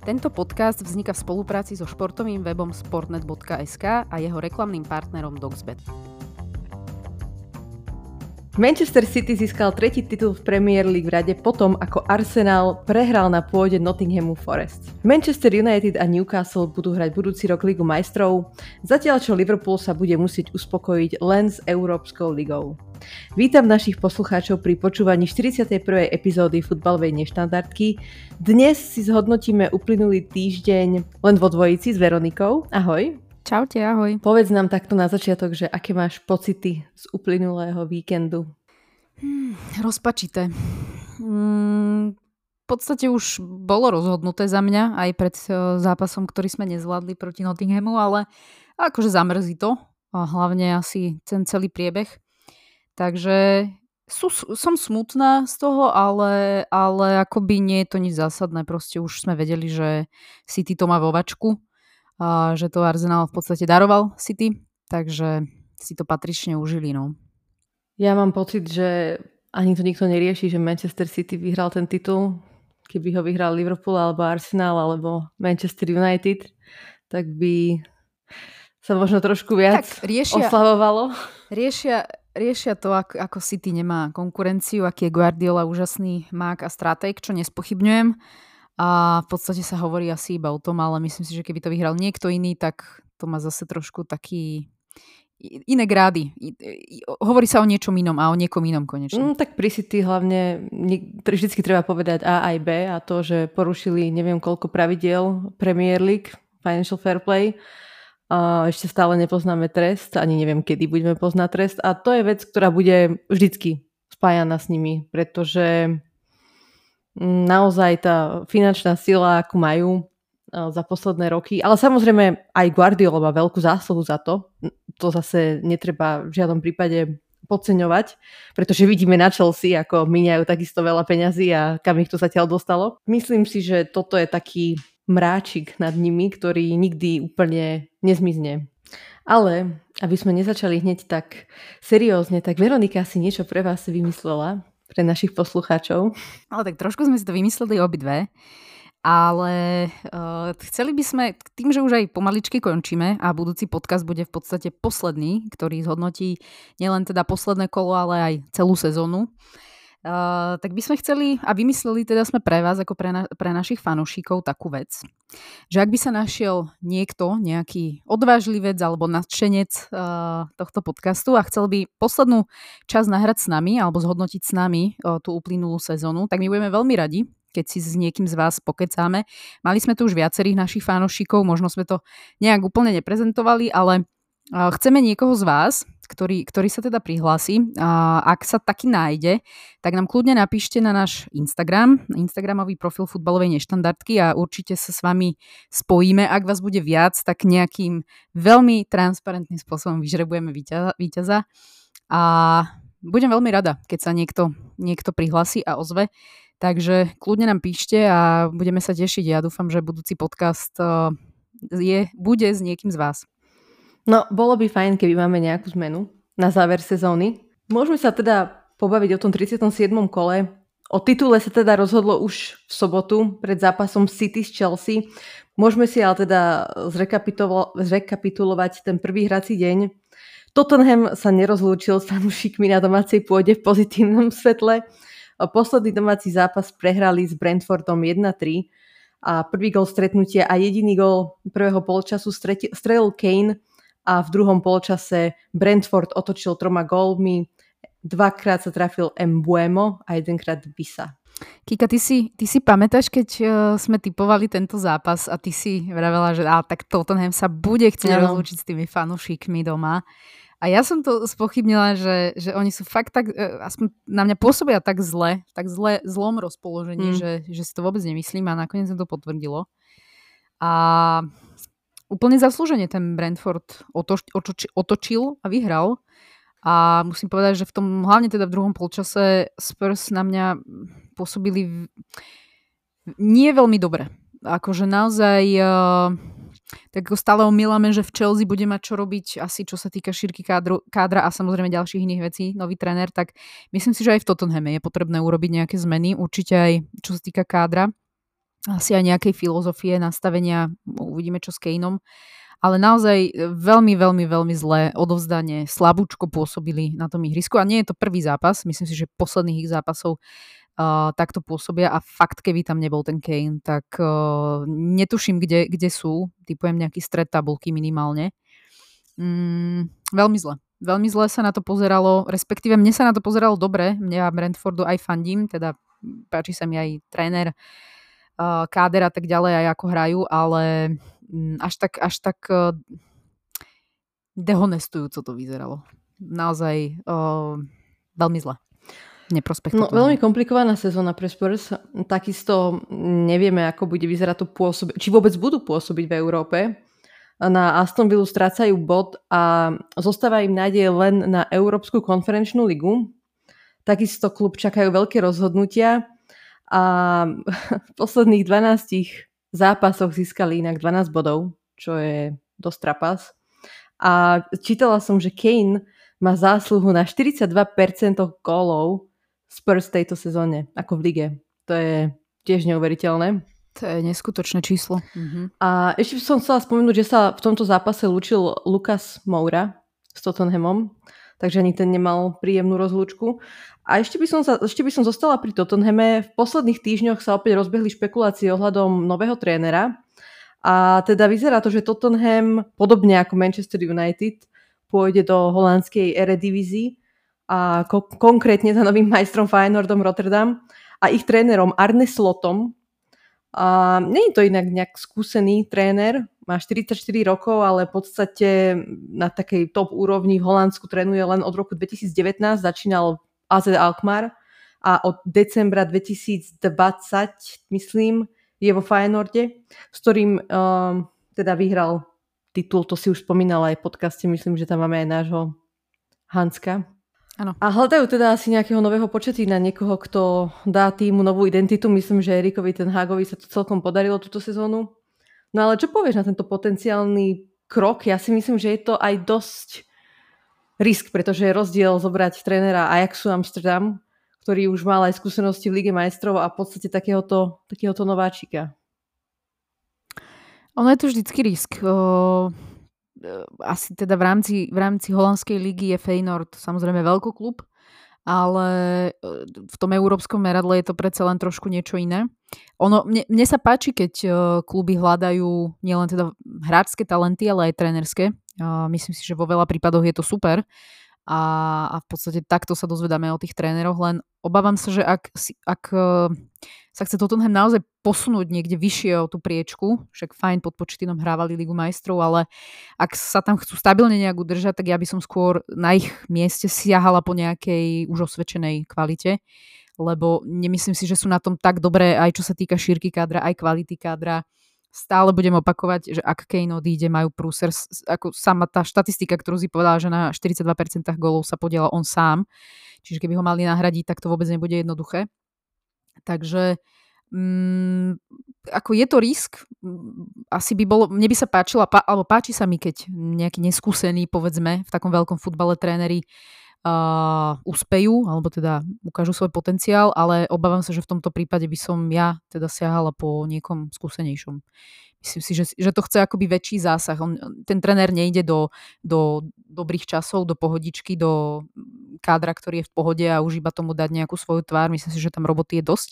Tento podcast vzniká v spolupráci so športovým webom sportnet.sk a jeho reklamným partnerom Dogsbet. Manchester City získal tretí titul v Premier League v rade potom, ako Arsenal prehral na pôde Nottinghamu Forest. Manchester United a Newcastle budú hrať budúci rok Ligu majstrov, zatiaľ čo Liverpool sa bude musieť uspokojiť len s Európskou ligou. Vítam našich poslucháčov pri počúvaní 41. epizódy futbalovej neštandardky. Dnes si zhodnotíme uplynulý týždeň len vo dvojici s Veronikou. Ahoj. Čaute, ahoj. Povedz nám takto na začiatok, že aké máš pocity z uplynulého víkendu? Hmm, rozpačité. Hmm, v podstate už bolo rozhodnuté za mňa aj pred e, zápasom, ktorý sme nezvládli proti Nottinghamu, ale akože zamrzí to. A hlavne asi ten celý priebeh. Takže sú, som smutná z toho, ale, ale akoby nie je to nič zásadné. Proste už sme vedeli, že City to má vo vačku že to Arsenal v podstate daroval City, takže si to patrične užili. No. Ja mám pocit, že ani to nikto nerieši, že Manchester City vyhral ten titul. Keby ho vyhral Liverpool alebo Arsenal alebo Manchester United, tak by sa možno trošku viac tak riešia, oslavovalo. Riešia, riešia to, ako, ako City nemá konkurenciu, aký je Guardiola úžasný mák a stratég, čo nespochybňujem. A v podstate sa hovorí asi iba o tom, ale myslím si, že keby to vyhral niekto iný, tak to má zase trošku taký iné grády. Hovorí sa o niečom inom a o niekom inom konečne. Mm, tak pri City hlavne vždy treba povedať A aj B a to, že porušili neviem koľko pravidiel Premier League, Financial Fair Play ešte stále nepoznáme trest, ani neviem, kedy budeme poznať trest. A to je vec, ktorá bude vždycky spájana s nimi, pretože naozaj tá finančná sila, akú majú za posledné roky, ale samozrejme aj Guardiola má veľkú zásluhu za to. To zase netreba v žiadnom prípade podceňovať, pretože vidíme na Chelsea, ako miniajú takisto veľa peňazí a kam ich to zatiaľ dostalo. Myslím si, že toto je taký mráčik nad nimi, ktorý nikdy úplne nezmizne. Ale aby sme nezačali hneď tak seriózne, tak Veronika si niečo pre vás vymyslela, pre našich poslucháčov. Ale tak trošku sme si to vymysleli obidve. Ale uh, chceli by sme, tým, že už aj pomaličky končíme a budúci podcast bude v podstate posledný, ktorý zhodnotí nielen teda posledné kolo, ale aj celú sezónu, Uh, tak by sme chceli a vymysleli teda sme pre vás, ako pre, na, pre našich fanúšikov, takú vec, že ak by sa našiel niekto, nejaký odvážlivec alebo nadšenec uh, tohto podcastu a chcel by poslednú čas nahrať s nami alebo zhodnotiť s nami uh, tú uplynulú sezónu, tak my budeme veľmi radi, keď si s niekým z vás pokecáme. Mali sme tu už viacerých našich fanúšikov, možno sme to nejak úplne neprezentovali, ale Chceme niekoho z vás, ktorý, ktorý sa teda prihlási. Ak sa taký nájde, tak nám kľudne napíšte na náš Instagram, Instagramový profil futbalovej neštandardky a určite sa s vami spojíme. Ak vás bude viac, tak nejakým veľmi transparentným spôsobom vyžrebujeme víťaza. A budem veľmi rada, keď sa niekto, niekto prihlási a ozve. Takže kľudne nám píšte a budeme sa tešiť. Ja dúfam, že budúci podcast je, bude s niekým z vás. No, bolo by fajn, keby máme nejakú zmenu na záver sezóny. Môžeme sa teda pobaviť o tom 37. kole. O titule sa teda rozhodlo už v sobotu pred zápasom City s Chelsea. Môžeme si ale teda zrekapitulovať ten prvý hrací deň. Tottenham sa nerozlúčil s fanúšikmi na domácej pôde v pozitívnom svetle. Posledný domáci zápas prehrali s Brentfordom 1-3 a prvý gol stretnutia a jediný gol prvého polčasu strelil Kane a v druhom polčase Brentford otočil troma gólmi, dvakrát sa trafil Mbuemo a jedenkrát Bisa. Kika, ty si, ty si pamätáš, keď uh, sme typovali tento zápas a ty si vravela, že á, tak Tottenham sa bude chcieť no. rozlúčiť s tými fanúšikmi doma. A ja som to spochybnila, že, že oni sú fakt tak, uh, aspoň na mňa pôsobia tak zle, tak zle, zlom rozpoložení, mm. že, že si to vôbec nemyslím a nakoniec sa to potvrdilo. A úplne zaslúžene ten Brentford otoč, otoč, otočil a vyhral. A musím povedať, že v tom, hlavne teda v druhom polčase Spurs na mňa pôsobili v, nie veľmi dobre. Akože naozaj uh, tak ako stále omýlame, že v Chelsea bude mať čo robiť asi čo sa týka šírky kádru, kádra a samozrejme ďalších iných vecí, nový tréner, tak myslím si, že aj v Tottenhame je potrebné urobiť nejaké zmeny, určite aj čo sa týka kádra. Asi aj nejakej filozofie nastavenia, uvidíme čo s Kaneom, ale naozaj veľmi, veľmi, veľmi zlé odovzdanie, slabúčko pôsobili na tom ihrisku. A nie je to prvý zápas, myslím si, že posledných ich zápasov uh, takto pôsobia. A fakt, keby tam nebol ten Kane, tak uh, netuším, kde, kde sú, typujem nejaký stred tabulky minimálne. Mm, veľmi zle. Veľmi zle sa na to pozeralo, respektíve mne sa na to pozeralo dobre, mne a Brentfordu aj fandím, teda páči sa mi aj tréner, uh, káder a tak ďalej, aj ako hrajú, ale mm, až tak, až tak uh, dehonestujúco to vyzeralo. Naozaj uh, veľmi zle. No, veľmi komplikovaná sezóna pre Spurs. Takisto nevieme, ako bude vyzerať to pôsobiť, či vôbec budú pôsobiť v Európe. Na Aston Villa strácajú bod a zostáva im nádej len na Európsku konferenčnú ligu. Takisto klub čakajú veľké rozhodnutia a v posledných 12 zápasoch získali inak 12 bodov, čo je dosť trapas. A čítala som, že Kane má zásluhu na 42% gólov Spurs tejto sezóne, ako v lige. To je tiež neuveriteľné. To je neskutočné číslo. Mhm. A ešte som chcela spomenúť, že sa v tomto zápase lúčil Lukas Moura s Tottenhamom, takže ani ten nemal príjemnú rozlúčku. A ešte by, som sa, ešte by som zostala pri Tottenhame. V posledných týždňoch sa opäť rozbehli špekulácie ohľadom nového trénera. A teda vyzerá to, že Tottenham, podobne ako Manchester United, pôjde do holandskej Eredivisie a ko- konkrétne za novým majstrom Feyenoordom Rotterdam a ich trénerom Arne Slotom. A nie je to inak nejak skúsený tréner, má 44 rokov, ale v podstate na takej top úrovni v Holandsku trénuje len od roku 2019, začínal AZ Alkmaar a od decembra 2020, myslím, je vo Feyenoorde, s ktorým um, teda vyhral titul, to si už spomínala aj v podcaste, myslím, že tam máme aj nášho Hanska. Ano. A hľadajú teda asi nejakého nového početína, niekoho, kto dá týmu novú identitu. Myslím, že Erikovi ten Hagovi sa to celkom podarilo túto sezónu. No ale čo povieš na tento potenciálny krok? Ja si myslím, že je to aj dosť risk, pretože je rozdiel zobrať trénera Ajaxu Amsterdam, ktorý už mal aj skúsenosti v Lige majstrov a v podstate takéhoto, takéhoto nováčika. Ono je to vždycky risk. Uh, asi teda v rámci, v rámci holandskej ligy je Feyenoord samozrejme veľký klub, ale v tom európskom meradle je to predsa len trošku niečo iné. Ono, mne, mne sa páči, keď kluby hľadajú nielen teda hráčské talenty, ale aj trénerské. Myslím si, že vo veľa prípadoch je to super a, a v podstate takto sa dozvedáme o tých tréneroch, len obávam sa, že ak, ak sa chce Tottenham naozaj posunúť niekde vyššie o tú priečku, však fajn pod početinom hrávali Ligu majstrov, ale ak sa tam chcú stabilne nejak udržať, tak ja by som skôr na ich mieste siahala po nejakej už osvedčenej kvalite, lebo nemyslím si, že sú na tom tak dobré, aj čo sa týka šírky kádra, aj kvality kádra, stále budem opakovať, že ak Kane odíde, majú prúser, ako sama tá štatistika, ktorú si povedala, že na 42% golov sa podiela on sám, čiže keby ho mali nahradiť, tak to vôbec nebude jednoduché. Takže mm, ako je to risk, asi by bolo, mne by sa páčila, pá, alebo páči sa mi, keď nejaký neskúsený, povedzme, v takom veľkom futbale tréneri uh, uspejú, alebo teda ukážu svoj potenciál, ale obávam sa, že v tomto prípade by som ja teda siahala po niekom skúsenejšom. Myslím si, že, že to chce akoby väčší zásah. On, ten trenér nejde do, do dobrých časov, do pohodičky, do kádra, ktorý je v pohode a už iba tomu dať nejakú svoju tvár. Myslím si, že tam roboty je dosť.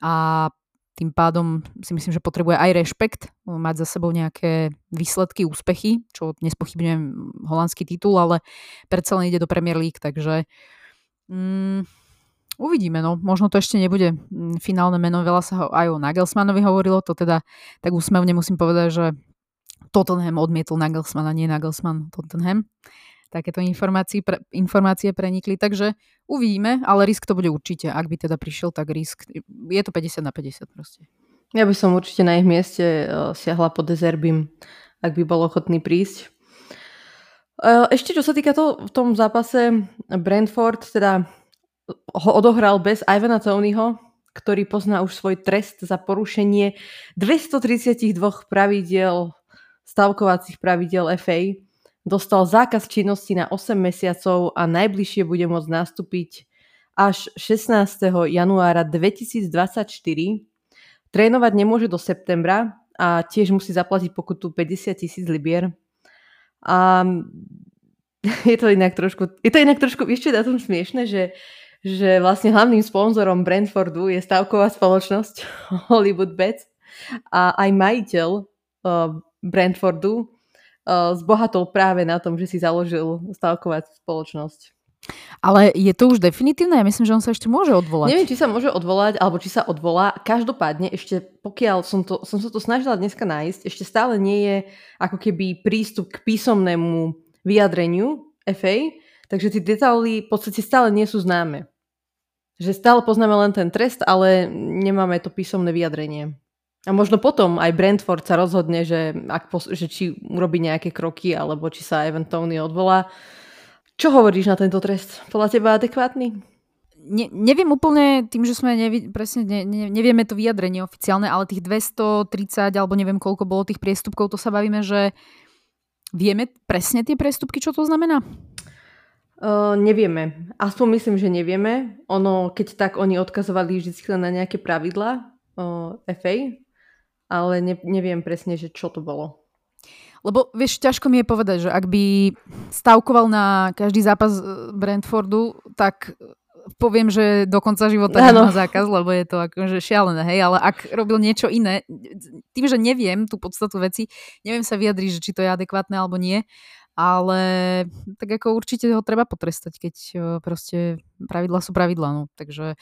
A tým pádom si myslím, že potrebuje aj rešpekt, mať za sebou nejaké výsledky, úspechy, čo nespochybňujem holandský titul, ale predsa len ide do Premier League, takže mm, uvidíme, no. Možno to ešte nebude mm, finálne meno, veľa sa ho aj o Nagelsmanovi hovorilo, to teda tak úsmevne musím povedať, že Tottenham odmietol Nagelsmana, nie Nagelsman Tottenham. Takéto informácie, pre, informácie prenikli, takže uvidíme, ale risk to bude určite. Ak by teda prišiel, tak risk, je to 50 na 50 proste. Ja by som určite na ich mieste uh, siahla po Dezerbim, ak by bol ochotný prísť. Uh, ešte čo sa týka toho, v tom zápase Brentford, teda ho odohral bez Ivana Tonyho, ktorý pozná už svoj trest za porušenie 232 pravidel, stavkovacích pravidel FA. Dostal zákaz činnosti na 8 mesiacov a najbližšie bude môcť nastúpiť až 16. januára 2024. trénovať nemôže do septembra a tiež musí zaplatiť pokutu 50 tisíc libier. A je to inak trošku, je to inak trošku ešte na tom smiešne, že, že vlastne hlavným sponzorom Brentfordu je stavková spoločnosť Hollywood Bets a aj majiteľ uh, Brentfordu zbohatol práve na tom, že si založil stavkovú spoločnosť. Ale je to už definitívne? Ja myslím, že on sa ešte môže odvolať. Neviem, či sa môže odvolať, alebo či sa odvolá. Každopádne, ešte pokiaľ som, to, som sa to snažila dneska nájsť, ešte stále nie je ako keby prístup k písomnému vyjadreniu FA, takže tie detaily v podstate stále nie sú známe. Že stále poznáme len ten trest, ale nemáme to písomné vyjadrenie. A možno potom aj Brentford sa rozhodne, že, ak pos- že či urobí nejaké kroky, alebo či sa Evan Tony odvolá. Čo hovoríš na tento trest? Podľa teba adekvátny? Ne, neviem úplne, tým, že sme nevi, presne ne, ne, nevieme to vyjadrenie oficiálne, ale tých 230 alebo neviem koľko bolo tých priestupkov, to sa bavíme, že vieme presne tie priestupky, čo to znamená? Uh, nevieme. Aspoň myslím, že nevieme. Ono, keď tak, oni odkazovali vždy len na nejaké pravidla uh, FA, ale ne, neviem presne, že čo to bolo. Lebo vieš, ťažko mi je povedať, že ak by stavkoval na každý zápas e, Brentfordu, tak poviem, že do konca života ano. nemá zákaz, lebo je to akože šialené, hej, ale ak robil niečo iné, tým, že neviem tú podstatu veci, neviem sa vyjadriť, že či to je adekvátne alebo nie, ale tak ako určite ho treba potrestať, keď e, proste pravidla sú pravidla, no, takže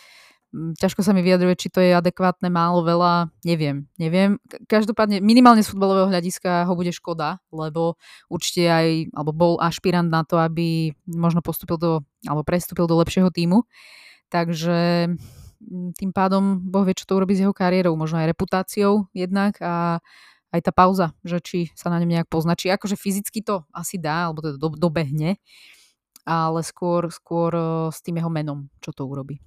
ťažko sa mi vyjadruje, či to je adekvátne, málo, veľa, neviem. Neviem. Každopádne minimálne z futbalového hľadiska ho bude škoda, lebo určite aj, alebo bol ašpirant na to, aby možno postupil do, alebo prestúpil do lepšieho týmu. Takže tým pádom Boh vie, čo to urobí s jeho kariérou, možno aj reputáciou jednak a aj tá pauza, že či sa na ňom nejak poznačí. Akože fyzicky to asi dá, alebo to do, dobehne, ale skôr, skôr s tým jeho menom, čo to urobí.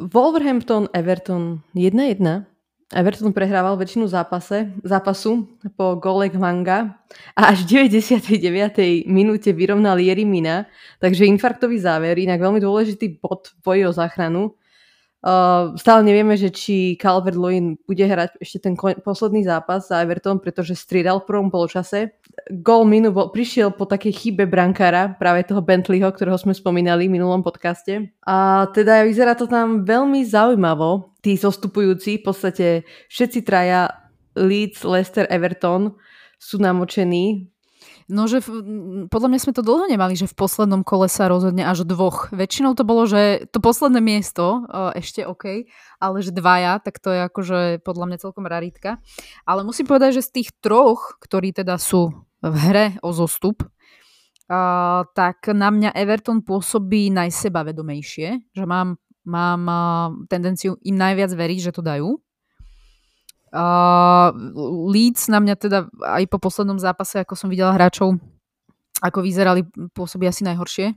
Wolverhampton, Everton 1-1. Everton prehrával väčšinu zápase, zápasu po gole Hwanga a až v 99. minúte vyrovnal Jerimina, takže infarktový záver, inak veľmi dôležitý bod v boji o záchranu. Uh, stále nevieme, že či Calvert-Lewin bude hrať ešte ten posledný zápas za Everton, pretože striedal v prvom poločase. Gol Minu bol, prišiel po takej chybe brankára, práve toho Bentleyho, ktorého sme spomínali v minulom podcaste. A teda vyzerá to tam veľmi zaujímavo. Tí zostupujúci, v podstate všetci traja Leeds, Leicester, Everton sú namočení No, že v, podľa mňa sme to dlho nemali, že v poslednom kole sa rozhodne až dvoch. Väčšinou to bolo, že to posledné miesto uh, ešte OK, ale že dvaja, tak to je akože podľa mňa celkom raritka. Ale musím povedať, že z tých troch, ktorí teda sú v hre o zostup, uh, tak na mňa Everton pôsobí najsebavedomejšie, že mám, mám uh, tendenciu im najviac veriť, že to dajú. Uh, Leeds na mňa teda aj po poslednom zápase, ako som videla hráčov, ako vyzerali, pôsobí asi najhoršie,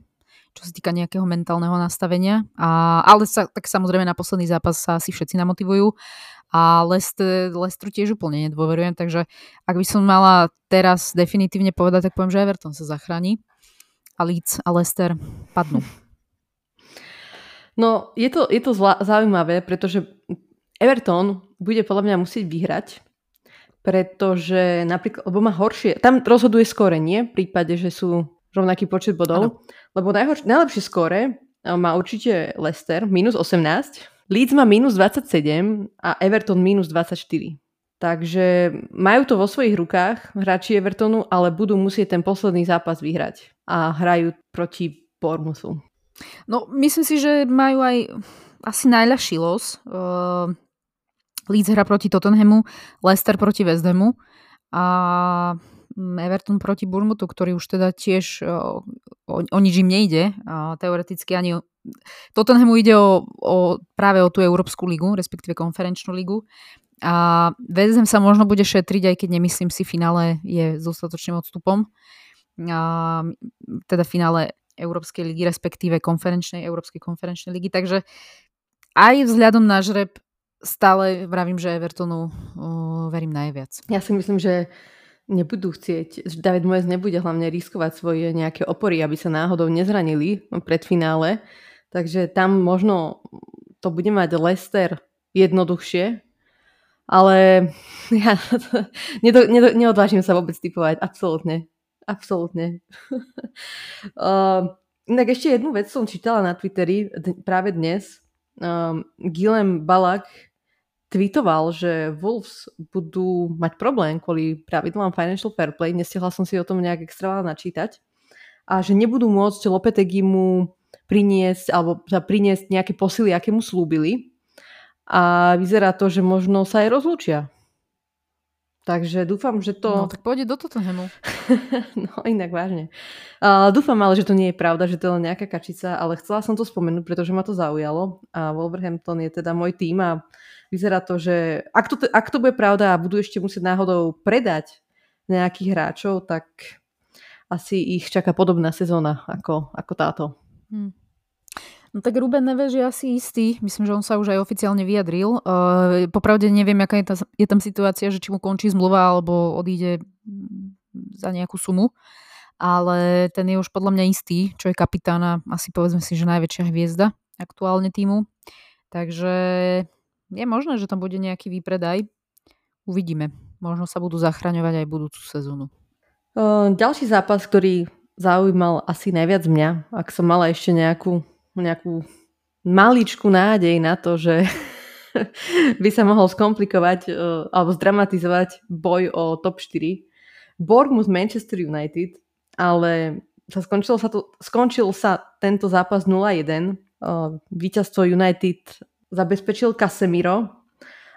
čo sa týka nejakého mentálneho nastavenia. A, ale sa, tak samozrejme na posledný zápas sa asi všetci namotivujú. A Leicester, Leicester tiež úplne nedôverujem, takže ak by som mala teraz definitívne povedať, tak poviem, že Everton sa zachráni a Leeds a Leicester padnú. No, je to, je to zla, zaujímavé, pretože Everton bude podľa mňa musieť vyhrať, pretože napríklad, lebo má horšie, tam rozhoduje skóre, nie? V prípade, že sú rovnaký počet bodov, ano. lebo najhoršie, najlepšie skóre e, má určite Leicester, minus 18, Leeds má minus 27 a Everton minus 24. Takže majú to vo svojich rukách hráči Evertonu, ale budú musieť ten posledný zápas vyhrať. A hrajú proti Bournemouthu. No, myslím si, že majú aj asi najľahší los. Uh, Leeds hra proti Tottenhamu, Leicester proti West Hamu a mm, Everton proti Bournemouthu, ktorý už teda tiež o, o, o nič im nejde. A teoreticky ani o, Tottenhamu ide o, o, práve o tú Európsku ligu, respektíve konferenčnú ligu. A West Ham sa možno bude šetriť, aj keď nemyslím si, finále je s dostatočným odstupom. A, teda finále Európskej ligy, respektíve konferenčnej, Európskej konferenčnej ligy. Takže aj vzhľadom na žreb stále vravím, že Evertonu uh, verím najviac. Ja si myslím, že nebudú chcieť, že David Moyes nebude hlavne riskovať svoje nejaké opory, aby sa náhodou nezranili pred finále. Takže tam možno to bude mať Leicester jednoduchšie. Ale ja nedo, nedo, neodvážim sa vôbec typovať. Absolútne. Absolútne. uh, inak ešte jednu vec som čítala na Twitteri d- práve dnes. Um, Gilem Balak tweetoval, že Wolves budú mať problém kvôli pravidlám Financial Fair Play. Nestihla som si o tom nejak extra načítať. A že nebudú môcť Lopetegimu priniesť alebo priniesť nejaké posily, aké mu slúbili. A vyzerá to, že možno sa aj rozlúčia. Takže dúfam, že to... No tak pôjde do Tottenhamu. no inak vážne. Uh, dúfam ale, že to nie je pravda, že to je len nejaká kačica, ale chcela som to spomenúť, pretože ma to zaujalo. A Wolverhampton je teda môj tým a vyzerá to, že ak to, ak to bude pravda a budú ešte musieť náhodou predať nejakých hráčov, tak asi ich čaká podobná sezóna ako, ako táto. Hmm. No tak Ruben Neves je asi istý. Myslím, že on sa už aj oficiálne vyjadril. Uh, popravde neviem, aká je, tá, je tam situácia, že či mu končí zmluva alebo odíde za nejakú sumu. Ale ten je už podľa mňa istý, čo je kapitán asi povedzme si, že najväčšia hviezda aktuálne týmu. Takže je možné, že tam bude nejaký výpredaj. Uvidíme. Možno sa budú zachraňovať aj budúcu sezónu. Ďalší zápas, ktorý zaujímal asi najviac mňa, ak som mala ešte nejakú nejakú maličku nádej na to, že by sa mohol skomplikovať alebo zdramatizovať boj o top 4. Bournemouth Manchester United, ale sa skončil, sa to, skončil sa tento zápas 0-1. Uh, víťazstvo United zabezpečil Casemiro.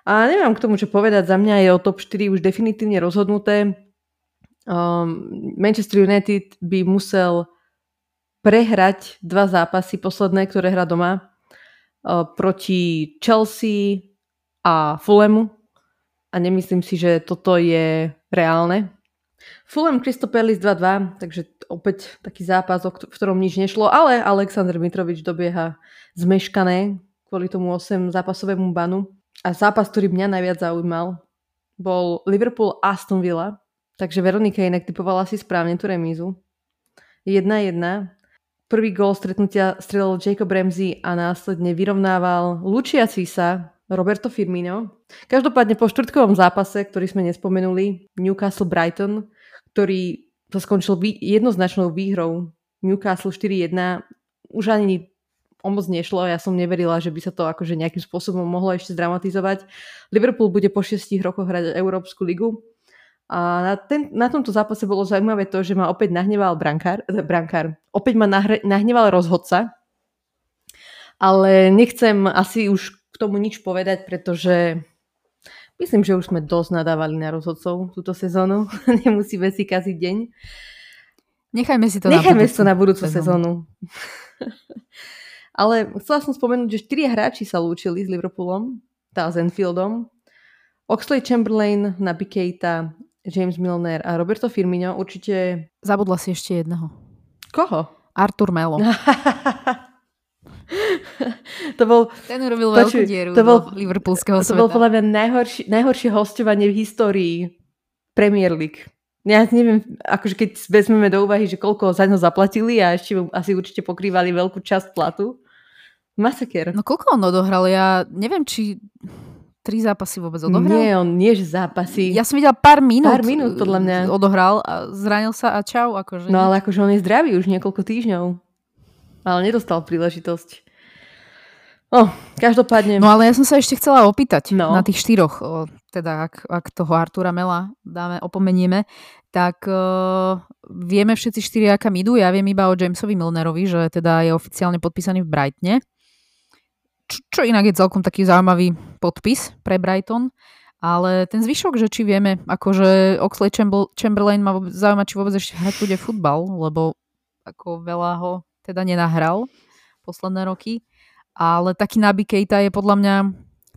A neviem k tomu, čo povedať. Za mňa je o top 4 už definitívne rozhodnuté. Um, Manchester United by musel prehrať dva zápasy posledné, ktoré hrá doma uh, proti Chelsea a Fulhamu a nemyslím si, že toto je reálne. Fulham Palace 2-2, takže opäť taký zápas, v ktorom nič nešlo, ale Aleksandr Mitrovič dobieha zmeškané kvôli tomu 8 zápasovému banu. A zápas, ktorý mňa najviac zaujímal, bol Liverpool Aston Villa, takže Veronika inak typovala si správne tú remízu. 1-1 Prvý gól stretnutia strelil Jacob Ramsey a následne vyrovnával lučiaci sa Roberto Firmino. Každopádne po štvrtkovom zápase, ktorý sme nespomenuli, Newcastle Brighton, ktorý sa skončil jednoznačnou výhrou Newcastle 4-1, už ani o moc nešlo. Ja som neverila, že by sa to akože nejakým spôsobom mohlo ešte zdramatizovať. Liverpool bude po šiestich rokoch hrať Európsku ligu a na, ten, na tomto zápase bolo zaujímavé to, že ma opäť nahneval brankár, eh, brankár opäť ma nahre, nahneval rozhodca, ale nechcem asi už k tomu nič povedať, pretože myslím, že už sme dosť nadávali na rozhodcov túto sezónu. Nemusíme si kaziť deň. Nechajme si to Nechajme na budúcu, to na budúcu sezónu. ale chcela som spomenúť, že štyria hráči sa lúčili s Liverpoolom, tá s Enfieldom. Oxley Chamberlain, Naby Keita James Milner a Roberto Firmino určite... Zabudla si ešte jedného. Koho? Artur Melo. to bol... Ten urobil veľkú dieru to bol, liverpoolského sveta. To bol podľa mňa najhorší, najhoršie hostovanie v histórii Premier League. Ja neviem, akože keď vezmeme do úvahy, že koľko za ňo zaplatili a ešte asi určite pokrývali veľkú časť platu. Masaker. No koľko on odohral? Ja neviem, či tri zápasy vôbec odohral? Nie, on nie, že zápasy. Ja som videl pár minút. Pár minút, podľa mňa. Odohral a zranil sa a čau. Akože. No ale akože on je zdravý už niekoľko týždňov. Ale nedostal príležitosť. Oh, každopádne. No ale ja som sa ešte chcela opýtať no. na tých štyroch, o, teda ak, ak toho Artura Mela dáme, opomenieme, tak uh, vieme všetci štyri, akam idú. Ja viem iba o Jamesovi Milnerovi, že teda je oficiálne podpísaný v Brightne čo, čo inak je celkom taký zaujímavý podpis pre Brighton. Ale ten zvyšok, že či vieme, akože Oxley Chamberlain ma zaujíma, či vôbec ešte hrať bude futbal, lebo ako veľa ho teda nenahral posledné roky. Ale taký Naby Keita je podľa mňa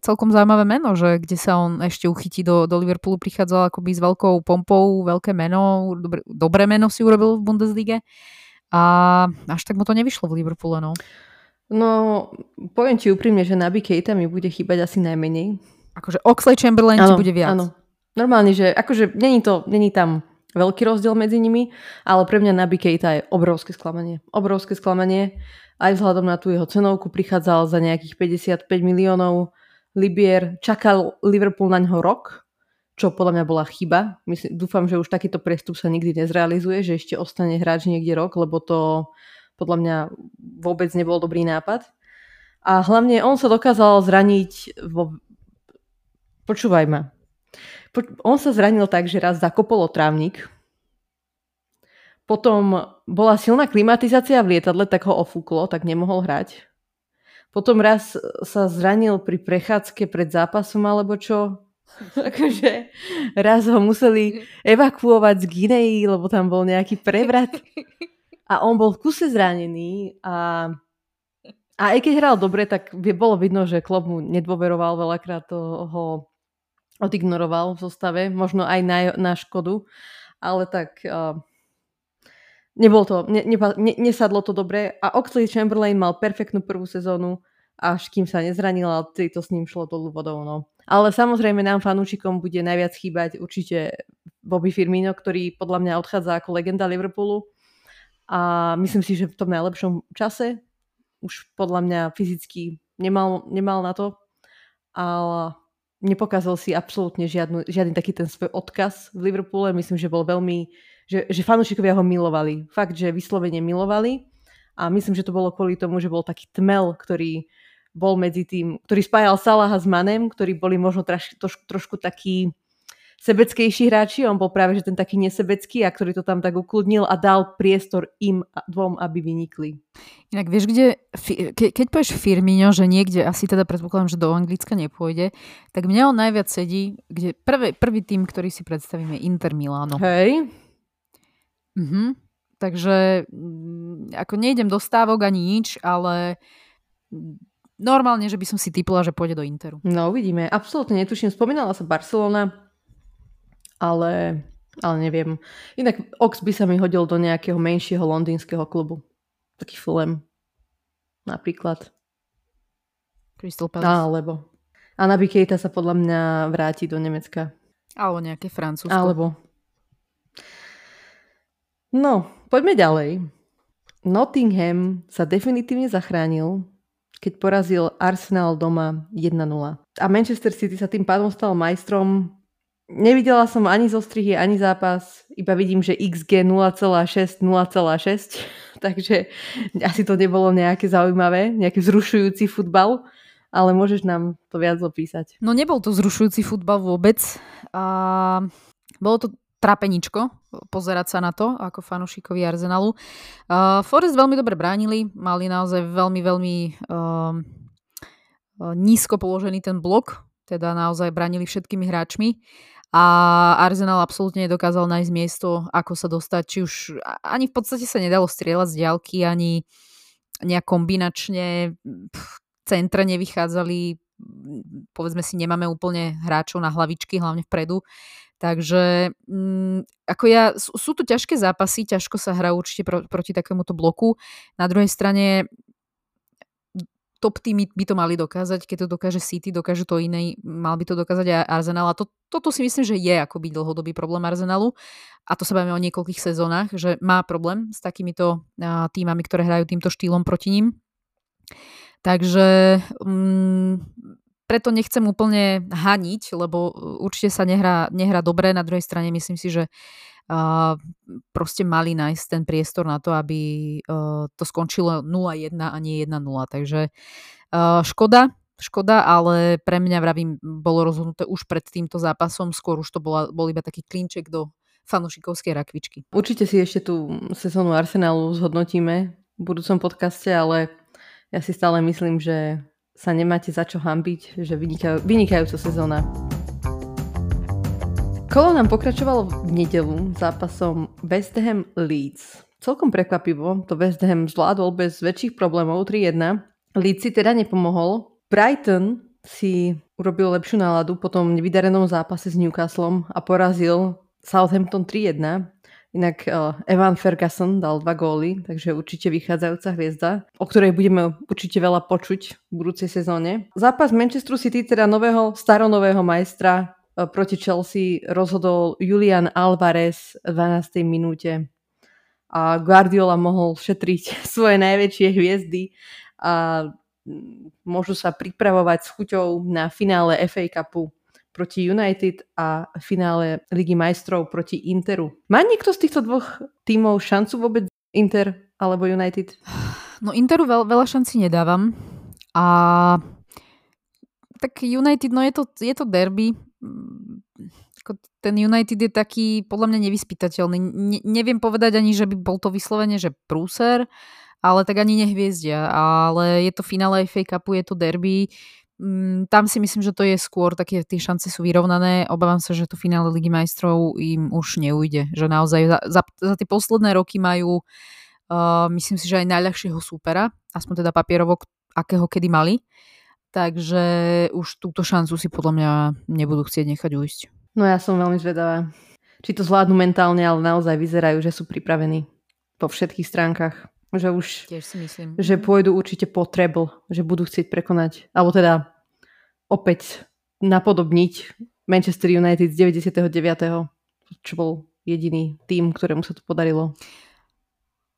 celkom zaujímavé meno, že kde sa on ešte uchytí do, do Liverpoolu, prichádzal akoby s veľkou pompou, veľké meno, dobre, dobré meno si urobil v Bundeslige a až tak mu to nevyšlo v Liverpoole, no. No, poviem ti úprimne, že Naby Keita mi bude chýbať asi najmenej. Akože Oxley Chamberlain ano, ti bude viac. Áno, normálne, že akože není, to, není tam veľký rozdiel medzi nimi, ale pre mňa Naby Keita je obrovské sklamanie. Obrovské sklamanie. Aj vzhľadom na tú jeho cenovku prichádzal za nejakých 55 miliónov Libier čakal Liverpool na ňo rok, čo podľa mňa bola chyba. Myslím, dúfam, že už takýto prestup sa nikdy nezrealizuje, že ešte ostane hráč niekde rok, lebo to podľa mňa vôbec nebol dobrý nápad. A hlavne on sa dokázal zraniť vo... Počúvaj ma. Po... On sa zranil tak, že raz zakopol trávnik, potom bola silná klimatizácia v lietadle, tak ho ofúklo, tak nemohol hrať. Potom raz sa zranil pri prechádzke pred zápasom alebo čo. Takže raz ho museli evakuovať z Guinei, lebo tam bol nejaký prevrat. A on bol v kuse zranený a, a aj keď hral dobre, tak bolo vidno, že klub mu nedôveroval veľakrát, ho odignoroval v zostave, možno aj na, na škodu, ale tak uh, nebol to, ne, ne, ne, nesadlo to dobre a Oxley Chamberlain mal perfektnú prvú sezónu, až kým sa nezranil, ale to s ním šlo dolu vodou. No. Ale samozrejme nám fanúšikom bude najviac chýbať určite Bobby Firmino, ktorý podľa mňa odchádza ako legenda Liverpoolu a myslím si, že v tom najlepšom čase už podľa mňa fyzicky nemal, nemal na to, ale nepokázal si absolútne žiadny, žiadny taký ten svoj odkaz v Liverpoole. Myslím, že bol veľmi že, že fanúšikovia ho milovali. Fakt, že vyslovene milovali. A myslím, že to bolo kvôli tomu, že bol taký tmel, ktorý bol medzi tým, ktorý spájal Salaha s Manem, ktorí boli možno troš, troš, trošku takí sebeckejší hráči, on bol práve že ten taký nesebecký a ktorý to tam tak ukludnil a dal priestor im dvom, aby vynikli. Inak vieš, kde, ke, keď povieš Firmino, že niekde, asi teda predpokladám, že do Anglicka nepôjde, tak mňa on najviac sedí, kde prvý, prvý tým, ktorý si predstavíme, Inter Milano. Hej. Mhm. Takže mm, ako nejdem do stávok ani nič, ale normálne, že by som si typla, že pôjde do Interu. No uvidíme. Absolútne netuším. Spomínala sa Barcelona, ale, ale neviem. Inak Ox by sa mi hodil do nejakého menšieho londýnskeho klubu. Taký Fulham napríklad. Crystal Palace. Alebo. A Naby Keita sa podľa mňa vráti do Nemecka. Alebo nejaké Francúzsko. Alebo No, poďme ďalej. Nottingham sa definitívne zachránil, keď porazil Arsenal doma 1-0. A Manchester City sa tým pádom stal majstrom. Nevidela som ani zo strihy, ani zápas, iba vidím, že XG 0,6, 0,6, takže asi to nebolo nejaké zaujímavé, nejaký vzrušujúci futbal, ale môžeš nám to viac opísať. No nebol to vzrušujúci futbal vôbec. A bolo to trapeničko pozerať sa na to ako fanúšikovi Arsenalu. Uh, Forest veľmi dobre bránili, mali naozaj veľmi, veľmi uh, nízko položený ten blok, teda naozaj bránili všetkými hráčmi a Arsenal absolútne nedokázal nájsť miesto, ako sa dostať, či už ani v podstate sa nedalo strieľať z diaľky, ani nejak kombinačne centre nevychádzali povedzme si, nemáme úplne hráčov na hlavičky, hlavne vpredu. Takže mm, ako ja, sú to ťažké zápasy, ťažko sa hrá určite pro, proti takémuto bloku. Na druhej strane top týmy by to mali dokázať, keď to dokáže City, dokáže to iné, mal by to dokázať aj Arsenal. A to, toto si myslím, že je akoby dlhodobý problém Arsenalu. A to sa bavíme o niekoľkých sezónach, že má problém s takýmito týmami, ktoré hrajú týmto štýlom proti ním. Takže um, preto nechcem úplne haniť, lebo určite sa nehrá, nehrá dobre. Na druhej strane myslím si, že uh, proste mali nájsť ten priestor na to, aby uh, to skončilo 0-1 a nie 1-0. Takže uh, škoda, škoda, ale pre mňa, vravím, bolo rozhodnuté už pred týmto zápasom, skôr už to bola, bol iba taký klinček do fanušikovskej rakvičky. Určite si ešte tú sezónu Arsenalu zhodnotíme v budúcom podcaste, ale ja si stále myslím, že sa nemáte za čo hambiť, že vynikajú, vynikajúca sezóna. Kolo nám pokračovalo v nedelu zápasom West Ham Leeds. Celkom prekvapivo to West Ham zvládol bez väčších problémov 3-1. Leeds si teda nepomohol. Brighton si urobil lepšiu náladu po tom nevydarenom zápase s Newcastlom a porazil Southampton 3-1. Inak uh, Evan Ferguson dal dva góly, takže určite vychádzajúca hviezda, o ktorej budeme určite veľa počuť v budúcej sezóne. Zápas Manchester City, teda nového, staronového majstra proti Chelsea rozhodol Julian Alvarez v 12. minúte a Guardiola mohol šetriť svoje najväčšie hviezdy a môžu sa pripravovať s chuťou na finále FA Cupu proti United a finále Ligy majstrov proti Interu. Má niekto z týchto dvoch tímov šancu vôbec Inter alebo United? No Interu veľ, veľa šancí nedávam. A tak United, no je to, je to derby. Ten United je taký podľa mňa nevyspytateľný. Ne, neviem povedať ani, že by bol to vyslovene, že prúser, ale tak ani nehviezdia. Ale je to finále FA Cupu, je to derby. Mm, tam si myslím, že to je skôr také, tie šance sú vyrovnané. Obávam sa, že to finále Ligy majstrov im už neujde. Že naozaj za, za, za tie posledné roky majú uh, myslím si, že aj najľahšieho súpera, aspoň teda papierovo, akého kedy mali. Takže už túto šancu si podľa mňa nebudú chcieť nechať ujsť. No ja som veľmi zvedavá. Či to zvládnu mentálne, ale naozaj vyzerajú, že sú pripravení po všetkých stránkach. Že už Tiež si myslím. že pôjdu určite po treble, že budú chcieť prekonať, alebo teda opäť napodobniť Manchester United z 99. čo bol jediný tým, ktorému sa to podarilo.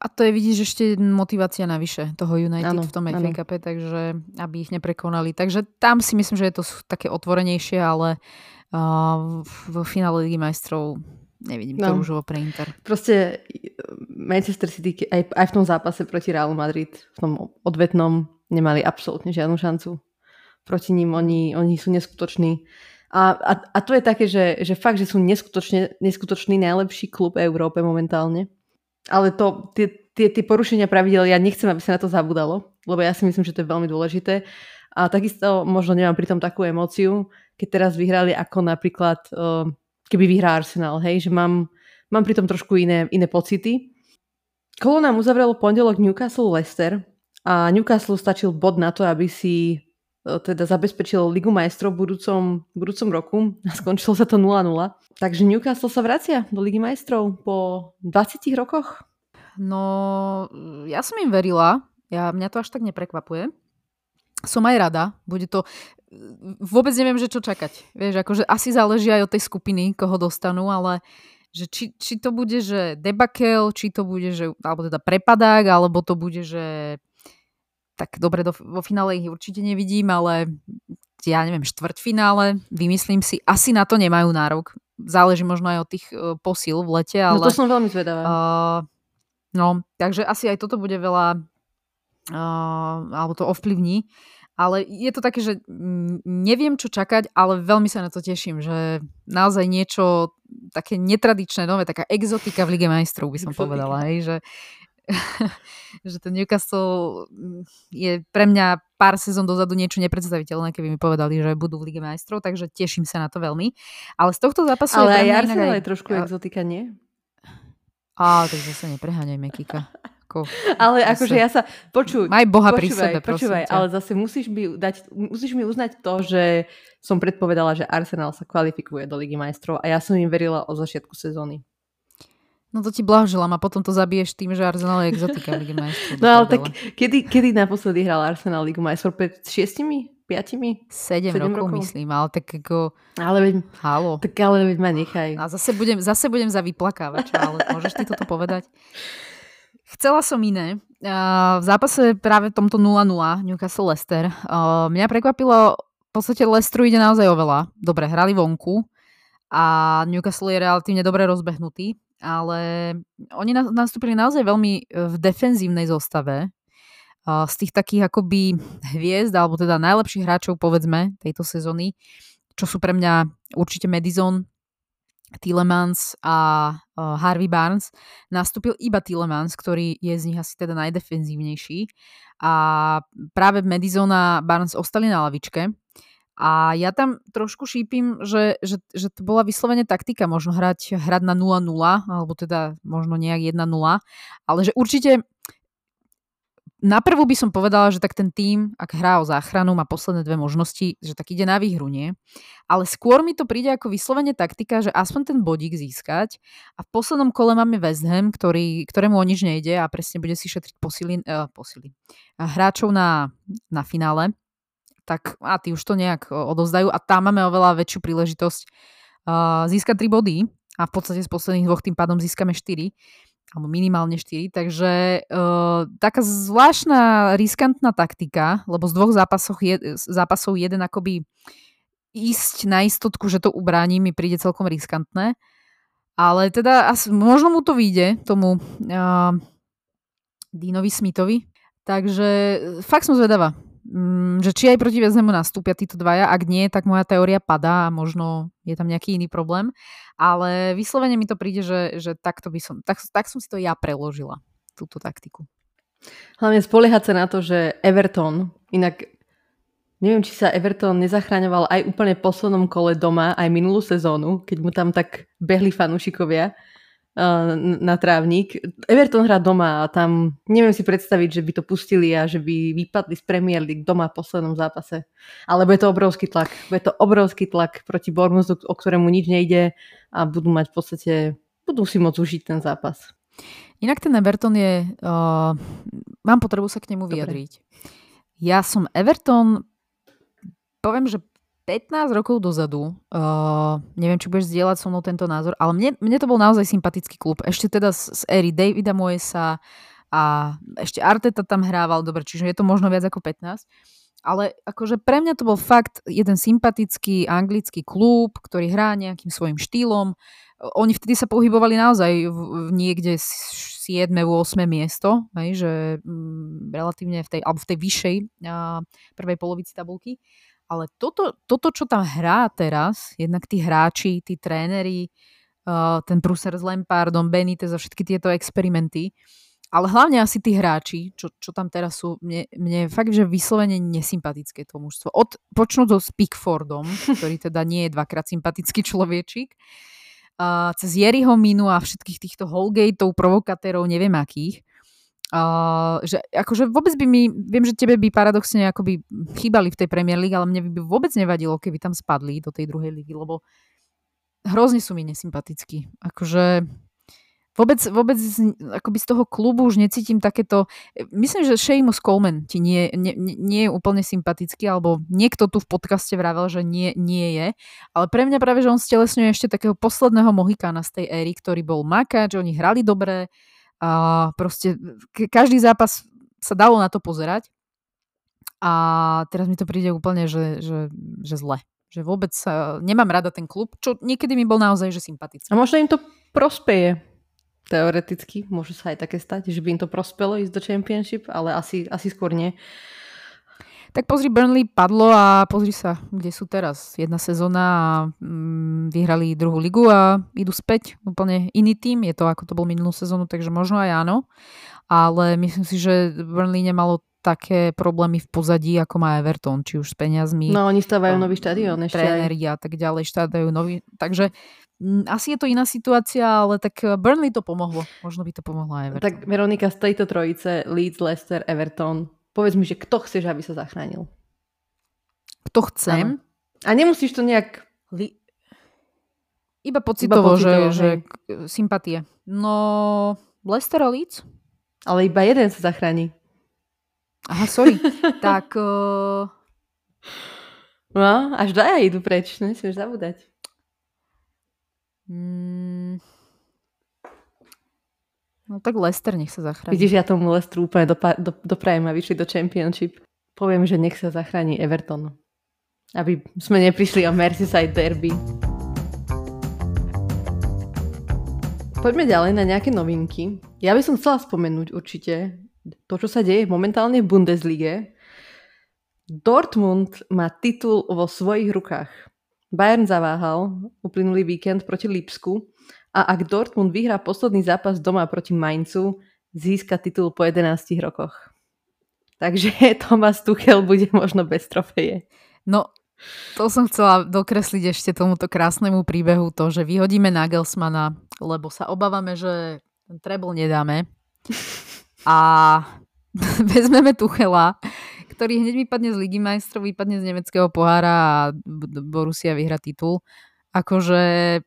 A to je, vidíš, ešte motivácia navyše toho United ano, v tom FA Cup, takže aby ich neprekonali. Takže tam si myslím, že je to také otvorenejšie, ale uh, v finále Ligy majstrov nevidím no. to rúžovo pre Inter. Proste Manchester City aj, aj v tom zápase proti Realu Madrid, v tom odvetnom, nemali absolútne žiadnu šancu. Proti ním oni, oni sú neskutoční. A, a, a to je také, že, že fakt, že sú neskutočne, neskutočný najlepší klub Európe momentálne ale to, tie, tie, tie porušenia pravidel, ja nechcem, aby sa na to zabudalo, lebo ja si myslím, že to je veľmi dôležité. A takisto možno nemám pri tom takú emóciu, keď teraz vyhrali ako napríklad, uh, keby vyhrá Arsenal, hej, že mám, mám pri tom trošku iné, iné pocity. Kolo nám uzavrelo pondelok Newcastle Leicester a Newcastle stačil bod na to, aby si teda zabezpečil Ligu majstrov v budúcom, v budúcom roku a skončilo sa to 0-0. Takže Newcastle sa vracia do Ligy majstrov po 20 rokoch? No, ja som im verila. Ja, mňa to až tak neprekvapuje. Som aj rada. Bude to... Vôbec neviem, že čo čakať. Vieš, akože asi záleží aj od tej skupiny, koho dostanú, ale že či, či to bude, že debakel, či to bude, že, alebo teda prepadák, alebo to bude, že tak dobre, do, vo finále ich určite nevidím, ale ja neviem, štvrťfinále, vymyslím si, asi na to nemajú nárok záleží možno aj od tých uh, posíl v lete. Ale, no to som veľmi zvedavá. Uh, no, takže asi aj toto bude veľa, uh, alebo to ovplyvní. Ale je to také, že neviem, čo čakať, ale veľmi sa na to teším, že naozaj niečo také netradičné, nové, taká exotika v Lige majstrov by som exotika. povedala. Hej, že že ten Newcastle mm, je pre mňa pár sezón dozadu niečo nepredstaviteľné, keby mi povedali, že budú v Lige majstrov, takže teším sa na to veľmi. Ale z tohto zápasu... Ale aj Arsenal je trošku ja... exotika, nie? Á, tak zase nepreháňajme, Kika. Ale akože ja sa... Počuj, Maj Boha počúvaj, pri sebe, počúvaj, ale zase musíš mi, dať, musíš mi uznať to, že som predpovedala, že Arsenal sa kvalifikuje do Ligy majstrov a ja som im verila od začiatku sezóny. No to ti blahoželám a potom to zabiješ tým, že Arsenal je exotika Ligy majstrov. No ale tak kedy, kedy naposledy hral Arsenal Ligu majstrov? Pred šiestimi? Piatimi? Sedem, rokov, rokov, myslím, ale tak ako... Ale veď, Halo. Tak ale veď ma nechaj. A zase budem, zase budem za vyplakávača, ale môžeš ty toto povedať? Chcela som iné. v zápase práve tomto 0-0 Newcastle Leicester mňa prekvapilo, v podstate Leicesteru ide naozaj oveľa. Dobre, hrali vonku a Newcastle je relatívne dobre rozbehnutý ale oni nastúpili naozaj veľmi e, v defenzívnej zostave. Z tých takých akoby hviezd, alebo teda najlepších hráčov, povedzme, tejto sezóny, čo sú pre mňa určite Madison, Tillemans a e, Harvey Barnes, nastúpil iba Tillemans, ktorý je z nich asi teda najdefenzívnejší. A práve Madison a Barnes ostali na lavičke. A ja tam trošku šípim, že, že, že to bola vyslovene taktika, možno hrať, hrať na 0-0, alebo teda možno nejak 1-0, ale že určite na prvú by som povedala, že tak ten tým, ak hrá o záchranu, má posledné dve možnosti, že tak ide na výhru, nie? Ale skôr mi to príde ako vyslovene taktika, že aspoň ten bodík získať a v poslednom kole máme West Ham, ktorý, ktorému o nič nejde a presne bude si šetriť posily, uh, posily. hráčov na, na finále tak a tí už to nejak odovzdajú a tam máme oveľa väčšiu príležitosť uh, získať 3 body a v podstate z posledných dvoch tým pádom získame 4. alebo minimálne 4, takže uh, taká zvláštna riskantná taktika, lebo z dvoch zápasov, je, zápasov jeden akoby ísť na istotku, že to ubráni, mi príde celkom riskantné. Ale teda asi, možno mu to vyjde, tomu uh, Dínovi Smithovi. Takže fakt som zvedavá, že či aj proti Veznemu nastúpia títo dvaja. Ak nie, tak moja teória padá a možno je tam nejaký iný problém ale vyslovene mi to príde, že, že takto by som, tak, tak som si to ja preložila, túto taktiku. Hlavne spoliehať sa na to, že Everton, inak neviem, či sa Everton nezachraňoval aj úplne v poslednom kole doma, aj minulú sezónu, keď mu tam tak behli fanúšikovia na trávnik. Everton hrá doma a tam neviem si predstaviť, že by to pustili a že by vypadli z Premier League doma v poslednom zápase. Ale bude to obrovský tlak. Bude to obrovský tlak proti Bournemouthu, o ktorému nič nejde a budú mať v podstate, budú si môcť užiť ten zápas. Inak ten Everton je, uh, mám potrebu sa k nemu Dobre. vyjadriť. Ja som Everton, poviem, že 15 rokov dozadu, uh, neviem, či budeš zdieľať so mnou tento názor, ale mne, mne to bol naozaj sympatický klub. Ešte teda z, z éry Davida Moesa a ešte Arteta tam hrával, dobre, čiže je to možno viac ako 15. Ale akože pre mňa to bol fakt jeden sympatický anglický klub, ktorý hrá nejakým svojim štýlom. Oni vtedy sa pohybovali naozaj v, v niekde 7. 8. miesto, hej, že mm, relatívne v tej, alebo v tej vyššej uh, prvej polovici tabulky. Ale toto, toto, čo tam hrá teraz, jednak tí hráči, tí tréneri, uh, ten Bruser s Lampardom, Benitez a všetky tieto experimenty, ale hlavne asi tí hráči, čo, čo tam teraz sú, mne, mne fakt, že vyslovene nesympatické to mužstvo. Od, počnúť so Pickfordom, ktorý teda nie je dvakrát sympatický človečik, uh, cez Jerryho Minu a všetkých týchto Holgateov, provokatérov, neviem akých, Uh, že akože vôbec by mi, viem, že tebe by paradoxne akoby chýbali v tej Premier League, ale mne by vôbec nevadilo, keby tam spadli do tej druhej ligy, lebo hrozne sú mi nesympatickí. Akože vôbec, vôbec akoby z toho klubu už necítim takéto... Myslím, že Seamus Coleman ti nie, nie, nie je úplne sympatický, alebo niekto tu v podcaste vravel, že nie, nie je. Ale pre mňa práve, že on stelesňuje ešte takého posledného Mohikána z tej éry, ktorý bol makač, oni hrali dobre, a proste každý zápas sa dalo na to pozerať a teraz mi to príde úplne, že, že, že zle. Že vôbec nemám rada ten klub, čo niekedy mi bol naozaj že sympatický. A možno im to prospeje teoreticky, môže sa aj také stať, že by im to prospelo ísť do Championship, ale asi, asi skôr nie. Tak pozri, Burnley padlo a pozri sa, kde sú teraz. Jedna sezóna a mm, vyhrali druhú ligu a idú späť. Úplne iný tým, je to ako to bol minulú sezónu, takže možno aj áno. Ale myslím si, že Burnley nemalo také problémy v pozadí, ako má Everton, či už s peniazmi. No, oni stávajú nový štadión ešte Tréneri a tak ďalej, štádajú nový. Takže m, mm, asi je to iná situácia, ale tak Burnley to pomohlo. Možno by to pomohlo aj Everton. Tak Veronika, z tejto trojice Leeds, Leicester, Everton, Povedz mi, že kto chceš, aby sa zachránil? Kto chcem? Ano. A nemusíš to nejak... Li... Iba pocitovo, iba pocitovo že, že sympatie. No, Lester Leeds? Ale iba jeden sa zachráni. Aha, sorry. tak... Uh... No, až dvaja idú preč, nesmieš zabúdať. Mm, No tak Lester nech sa zachráni. Vidíš, ja tomu Lesteru úplne do, doprajem a vyšli do Championship. Poviem, že nech sa zachráni Everton. Aby sme neprišli o Merseyside derby. Poďme ďalej na nejaké novinky. Ja by som chcela spomenúť určite to, čo sa deje momentálne v Bundeslige. Dortmund má titul vo svojich rukách. Bayern zaváhal uplynulý víkend proti Lipsku a ak Dortmund vyhrá posledný zápas doma proti Mainzu, získa titul po 11 rokoch. Takže Thomas Tuchel bude možno bez trofeje. No, to som chcela dokresliť ešte tomuto krásnemu príbehu, to, že vyhodíme Nagelsmana, lebo sa obávame, že treble nedáme. A vezmeme Tuchela, ktorý hneď vypadne z Ligy majstrov, vypadne z nemeckého pohára a Borussia vyhra titul. Akože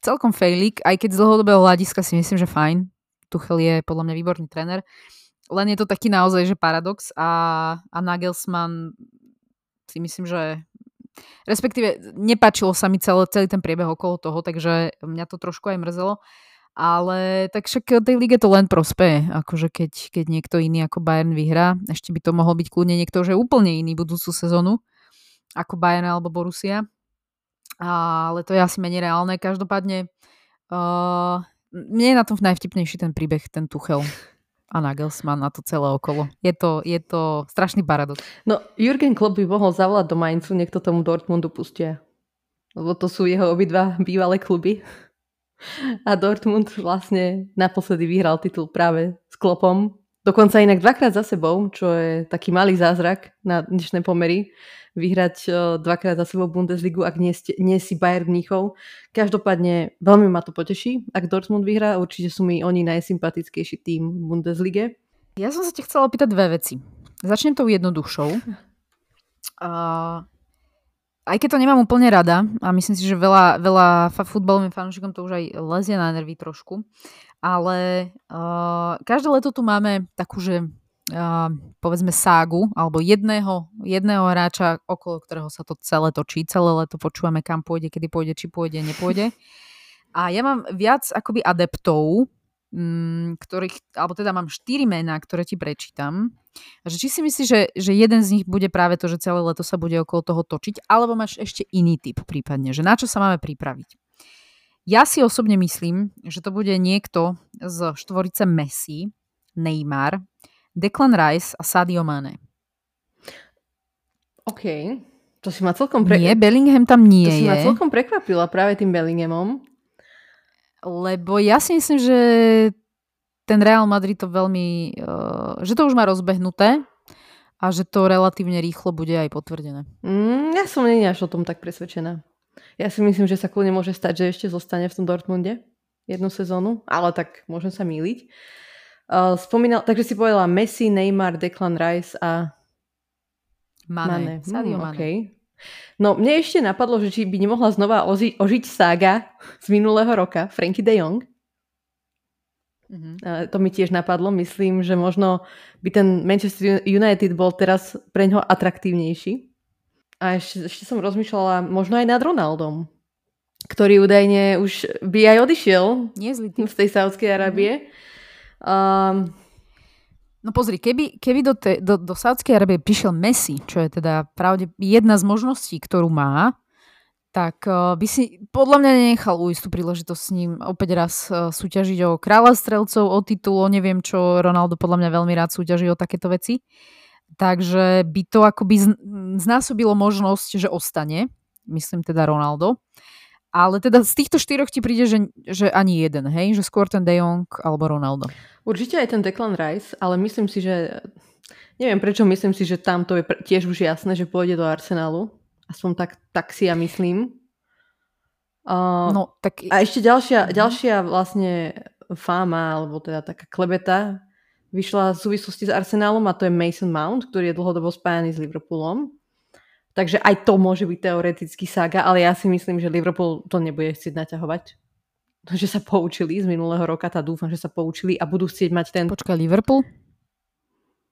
celkom fejlik, aj keď z dlhodobého hľadiska si myslím, že fajn. Tuchel je podľa mňa výborný tréner. Len je to taký naozaj, že paradox a, a Nagelsmann si myslím, že respektíve nepačilo sa mi celý, celý ten priebeh okolo toho, takže mňa to trošku aj mrzelo. Ale tak však tej lige to len prospeje, akože keď, keď niekto iný ako Bayern vyhrá, ešte by to mohol byť kľudne niekto, že úplne iný budúcu sezónu ako Bayern alebo Borussia. Ale to je asi menej reálne. Každopádne uh, mne je na tom najvtipnejší ten príbeh, ten Tuchel a Nagelsmann na to celé okolo. Je to, je to strašný paradox. No, Jürgen Klopp by mohol zavolať do Mainzu, niekto tomu Dortmundu pustia. Lebo to sú jeho obidva bývalé kluby. A Dortmund vlastne naposledy vyhral titul práve s Klopom. Dokonca inak dvakrát za sebou, čo je taký malý zázrak na dnešné pomery. Vyhrať e, dvakrát za sebou Bundesligu, ak nie, ste, nie si Bayern Mníchov. Každopádne veľmi ma to poteší, ak Dortmund vyhrá. Určite sú mi oni najsympatickejší tým v Bundeslige. Ja som sa ti chcela opýtať dve veci. Začnem tou jednoduchšou. Aj keď to nemám úplne rada a myslím si, že veľa, veľa futbalovým fanúšikom to už aj lezie na nervy trošku, ale uh, každé leto tu máme takú, že uh, povedzme ságu alebo jedného, jedného hráča, okolo ktorého sa to celé točí. Celé leto počúvame, kam pôjde, kedy pôjde, či pôjde, nepôjde. A ja mám viac akoby adeptov, ktorých, alebo teda mám štyri mená, ktoré ti prečítam že či si myslíš, že, že jeden z nich bude práve to, že celé leto sa bude okolo toho točiť, alebo máš ešte iný typ prípadne, že na čo sa máme pripraviť? Ja si osobne myslím, že to bude niekto z štvorice Messi, Neymar, Declan Rice a Sadio Mane. OK. To si ma celkom pre... Nie, Bellingham tam nie to je. si ma celkom prekvapila práve tým Bellinghamom. Lebo ja si myslím, že ten Real Madrid to veľmi, uh, že to už má rozbehnuté a že to relatívne rýchlo bude aj potvrdené. Mm, ja som nie až o tom tak presvedčená. Ja si myslím, že sa kľudne môže stať, že ešte zostane v tom Dortmunde jednu sezónu, ale tak môžem sa míliť. Uh, spomínal, takže si povedala Messi, Neymar, Declan Rice a Mane. Mane. Sadio mm, Mane. Okay. No, mne ešte napadlo, že či by nemohla znova oži- ožiť saga z minulého roka, Frankie de Jong. Mm-hmm. To mi tiež napadlo. Myslím, že možno by ten Manchester United bol teraz pre ňo atraktívnejší. A ešte, ešte som rozmýšľala možno aj nad Ronaldom, ktorý údajne už by aj odišiel Nie z tej Saudskej Arábie. Mm-hmm. Um, No pozri, keby, keby do, te, do, do Saudskej Arábie prišiel Messi, čo je teda pravde jedna z možností, ktorú má, tak uh, by si podľa mňa nenechal ujsť tú príležitosť s ním opäť raz uh, súťažiť o kráľa strelcov, o titul, o neviem čo. Ronaldo podľa mňa veľmi rád súťaží o takéto veci. Takže by to akoby znásobilo možnosť, že ostane. Myslím teda Ronaldo. Ale teda z týchto štyroch ti príde, že, že ani jeden, hej? Že skôr ten De Jong alebo Ronaldo. Určite aj ten Declan Rice, ale myslím si, že... Neviem prečo, myslím si, že tam to je tiež už jasné, že pôjde do Arsenalu Aspoň tak, tak si ja myslím. Uh, no, tak... A ešte ďalšia, mhm. ďalšia vlastne fáma, alebo teda taká klebeta vyšla v súvislosti s Arsenálom a to je Mason Mount, ktorý je dlhodobo spájaný s Liverpoolom. Takže aj to môže byť teoretický saga, ale ja si myslím, že Liverpool to nebude chcieť naťahovať. Že sa poučili z minulého roka, tá dúfam, že sa poučili a budú chcieť mať ten... Počkaj, Liverpool?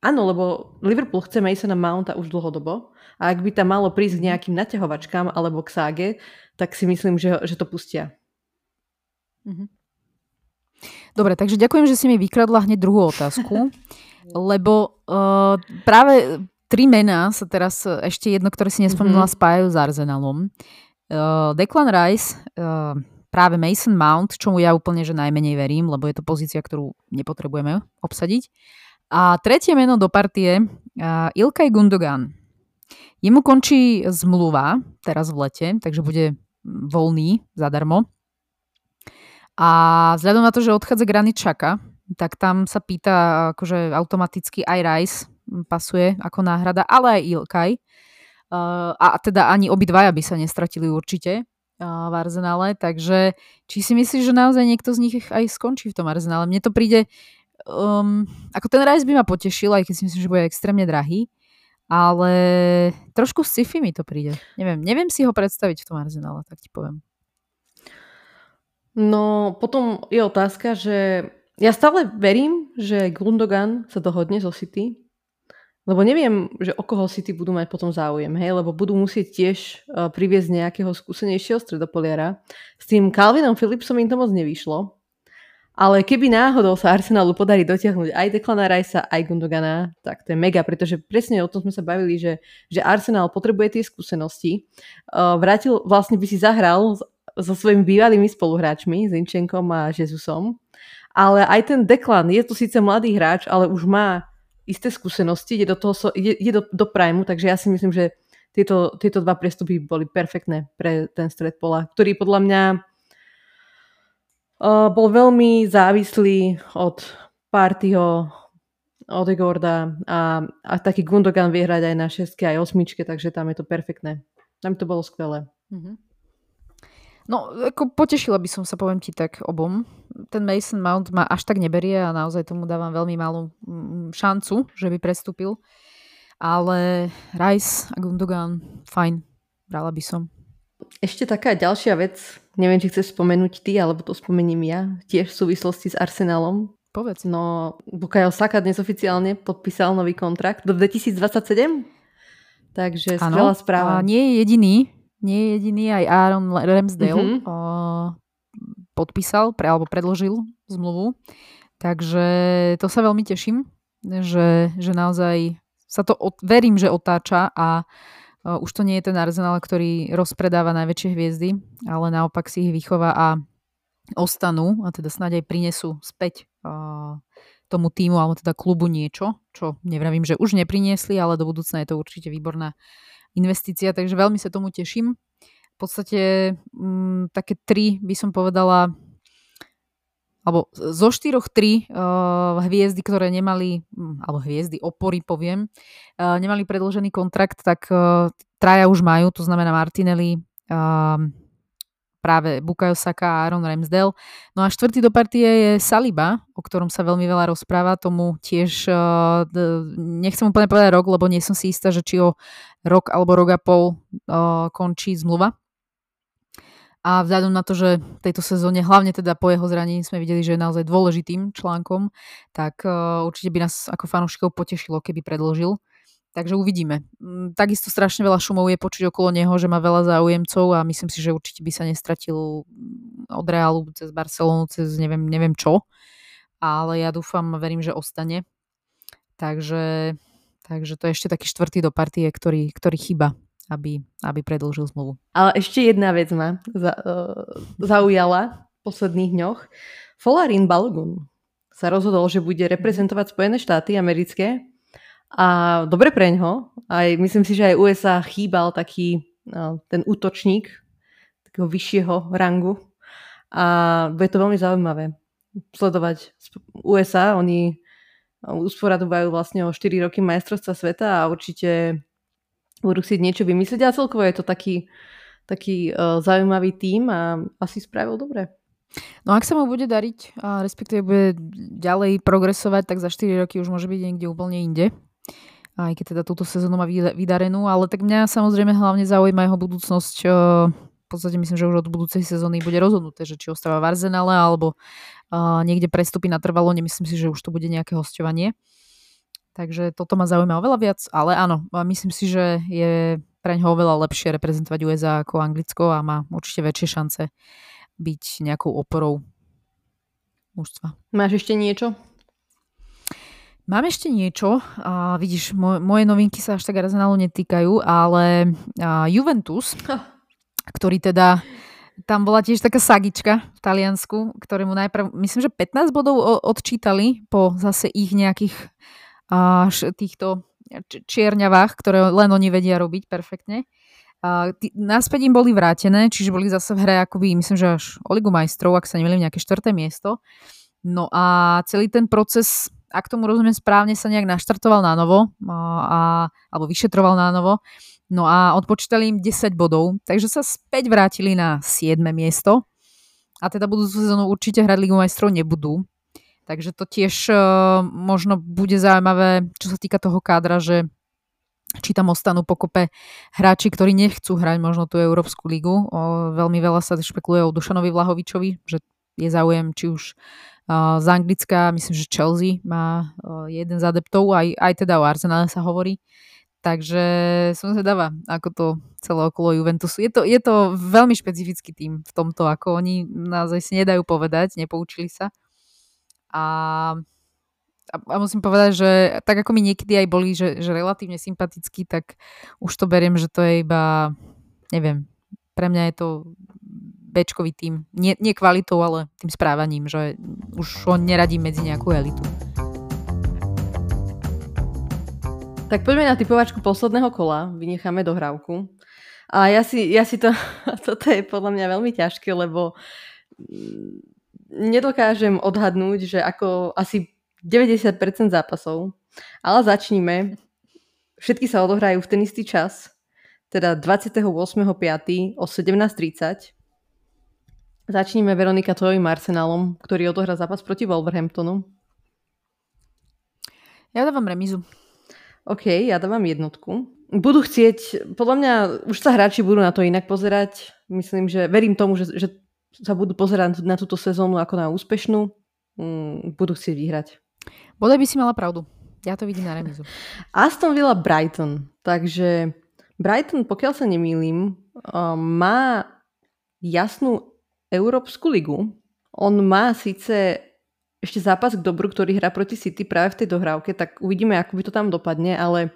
Áno, lebo Liverpool chce Masona Mounta už dlhodobo a ak by tam malo prísť k nejakým naťahovačkám alebo k ságe, tak si myslím, že, že to pustia. Mhm. Dobre, takže ďakujem, že si mi vykradla hneď druhú otázku, lebo uh, práve tri mená sa teraz ešte jedno, ktoré si nespomínala, mm-hmm. spájajú s Arsenalom. Uh, Declan Rice, uh, práve Mason Mount, čomu ja úplne že najmenej verím, lebo je to pozícia, ktorú nepotrebujeme obsadiť. A tretie meno do partie, uh, Ilkay Gundogan. Jemu končí zmluva teraz v lete, takže bude voľný zadarmo. A vzhľadom na to, že odchádza Granit Čaka, tak tam sa pýta akože automaticky aj Rice pasuje ako náhrada, ale aj Ilkay. Uh, a teda ani obidvaja by sa nestratili určite uh, v Arzenále, takže či si myslíš, že naozaj niekto z nich aj skončí v tom Arzenále? Mne to príde um, ako ten Rise by ma potešil, aj keď si myslím, že bude extrémne drahý, ale trošku sci-fi mi to príde. Neviem, neviem si ho predstaviť v tom arzenále, tak ti poviem. No, potom je otázka, že ja stále verím, že Gundogan sa dohodne zo City, lebo neviem, že o koho City budú mať potom záujem, hej, lebo budú musieť tiež uh, priviesť nejakého skúsenejšieho stredopoliara. S tým Calvinom Philipsom im to moc nevyšlo. Ale keby náhodou sa Arsenalu podarí dotiahnuť aj Declana Ricea, aj Gundogana, tak to je mega, pretože presne o tom sme sa bavili, že, že Arsenal potrebuje tie skúsenosti. Uh, vrátil, vlastne by si zahral so svojimi bývalými spoluhráčmi, Zinčenkom a Jezusom. Ale aj ten Declan, je to síce mladý hráč, ale už má isté skúsenosti, ide do, toho, ide, ide do, do primu, takže ja si myslím, že tieto, tieto dva prestupy boli perfektné pre ten stred pola, ktorý podľa mňa Uh, bol veľmi závislý od Partyho, Odegorda a, a taký Gundogan vie hrať aj na šestke, aj osmičke, takže tam je to perfektné. Tam to bolo skvelé. Mm-hmm. No, ako potešila by som sa, poviem ti tak, obom. Ten Mason Mount ma až tak neberie a naozaj tomu dávam veľmi malú mm, šancu, že by prestúpil. Ale Rice a Gundogan, fajn, brala by som. Ešte taká ďalšia vec, neviem, či chceš spomenúť ty, alebo to spomením ja, tiež v súvislosti s Arsenalom. Povedz. No, Bukayo Saka dnes oficiálne podpísal nový kontrakt do 2027. Takže ano, skvelá správa. A nie je jediný, nie je jediný, aj Aaron Ramsdale mm-hmm. o, podpísal, pre, alebo predložil zmluvu. Takže to sa veľmi teším, že, že naozaj sa to, od, verím, že otáča a už to nie je ten Arsenal, ktorý rozpredáva najväčšie hviezdy, ale naopak si ich vychová a ostanú a teda snáď aj prinesú späť tomu týmu alebo teda klubu niečo, čo nevravím, že už nepriniesli, ale do budúcna je to určite výborná investícia, takže veľmi sa tomu teším. V podstate m, mm, také tri by som povedala alebo zo štyroch tri uh, hviezdy, ktoré nemali, hm, alebo hviezdy, opory poviem, uh, nemali predložený kontrakt, tak uh, traja už majú, to znamená Martinelli, uh, práve Bukayo Saka a Aaron Ramsdale. No a štvrtý do partie je Saliba, o ktorom sa veľmi veľa rozpráva, tomu tiež uh, nechcem úplne povedať rok, lebo nie som si istá, že či o rok alebo rok a pol uh, končí zmluva a vzhľadom na to, že v tejto sezóne, hlavne teda po jeho zranení sme videli, že je naozaj dôležitým článkom, tak uh, určite by nás ako fanúšikov potešilo, keby predložil. Takže uvidíme. Mm, takisto strašne veľa šumov je počuť okolo neho, že má veľa záujemcov a myslím si, že určite by sa nestratil od Realu cez Barcelonu, cez neviem, neviem čo. Ale ja dúfam verím, že ostane. Takže, takže to je ešte taký štvrtý do partie, ktorý, ktorý chýba aby, aby predlžil zmluvu. Ale ešte jedna vec ma za, uh, zaujala v posledných dňoch. Folarin Balogun sa rozhodol, že bude reprezentovať Spojené štáty americké a dobre preňho. Aj myslím si, že aj USA chýbal taký uh, ten útočník takého vyššieho rangu a bude to veľmi zaujímavé sledovať USA. Oni usporadovajú vlastne o 4 roky majstrovstva sveta a určite budú chcieť niečo vymyslieť a celkovo je to taký, taký uh, zaujímavý tím a asi spravil dobre. No ak sa mu bude dariť, a respektíve bude ďalej progresovať, tak za 4 roky už môže byť niekde úplne inde. Aj keď teda túto sezónu má vydarenú, ale tak mňa samozrejme hlavne zaujíma jeho budúcnosť. V podstate myslím, že už od budúcej sezóny bude rozhodnuté, že či ostáva v Arsenale alebo niekde prestupí na trvalo. Nemyslím si, že už to bude nejaké hostovanie. Takže toto ma zaujíma oveľa viac, ale áno, myslím si, že je pre ňoho oveľa lepšie reprezentovať USA ako Anglicko a má určite väčšie šance byť nejakou oporou mužstva. Máš ešte niečo? Mám ešte niečo. A vidíš, moj, moje novinky sa až tak Arsenalu netýkajú, ale a Juventus, ktorý teda tam bola tiež taká sagička v Taliansku, ktorému najprv, myslím, že 15 bodov odčítali po zase ich nejakých až týchto čierňavách, ktoré len oni vedia robiť perfektne. A tí, náspäť im boli vrátené, čiže boli zase v hre akoby, myslím, že až o Ligu majstrov, ak sa nemýlim, nejaké štvrté miesto. No a celý ten proces, ak tomu rozumiem správne, sa nejak naštartoval na novo, a, alebo vyšetroval na novo. No a odpočítali im 10 bodov, takže sa späť vrátili na 7. miesto. A teda budúcu sezónu určite hrať Ligu majstrov nebudú, Takže to tiež uh, možno bude zaujímavé, čo sa týka toho kádra, že či tam ostanú pokope hráči, ktorí nechcú hrať možno tú Európsku ligu. O, veľmi veľa sa špekuluje o Dušanovi Vlahovičovi, že je záujem či už z Anglicka, myslím, že Chelsea má jeden z adeptov, aj, aj teda o Arsenale sa hovorí. Takže som zvedavá, ako to celé okolo Juventusu. Je to, je to veľmi špecifický tým v tomto, ako oni naozaj si nedajú povedať, nepoučili sa A, a, a musím povedať, že tak ako mi niekedy aj boli, že, že relatívne sympatický, tak už to beriem, že to je iba, neviem, pre mňa je to Bčkový tým. Nie, nie kvalitou, ale tým správaním, že už ho neradím medzi nejakú elitu. Tak poďme na typovačku posledného kola, vynecháme dohrávku. A ja si, ja si to, toto je podľa mňa veľmi ťažké, lebo mm, nedokážem odhadnúť, že ako asi 90% zápasov, ale začníme. Všetky sa odohrajú v ten istý čas, teda 28.5. o 17.30. Začníme Veronika tvojim Arsenalom, ktorý odohrá zápas proti Wolverhamptonu. Ja dávam remizu. OK, ja dávam jednotku. Budú chcieť, podľa mňa už sa hráči budú na to inak pozerať. Myslím, že verím tomu, že, že sa budú pozerať na túto sezónu ako na úspešnú. Mm, budú chcieť vyhrať. Bodaj by si mala pravdu. Ja to vidím na remizu. Aston Villa Brighton. Takže Brighton, pokiaľ sa nemýlim, má jasnú Európsku ligu. On má síce ešte zápas k dobru, ktorý hrá proti City práve v tej dohrávke, tak uvidíme, ako by to tam dopadne, ale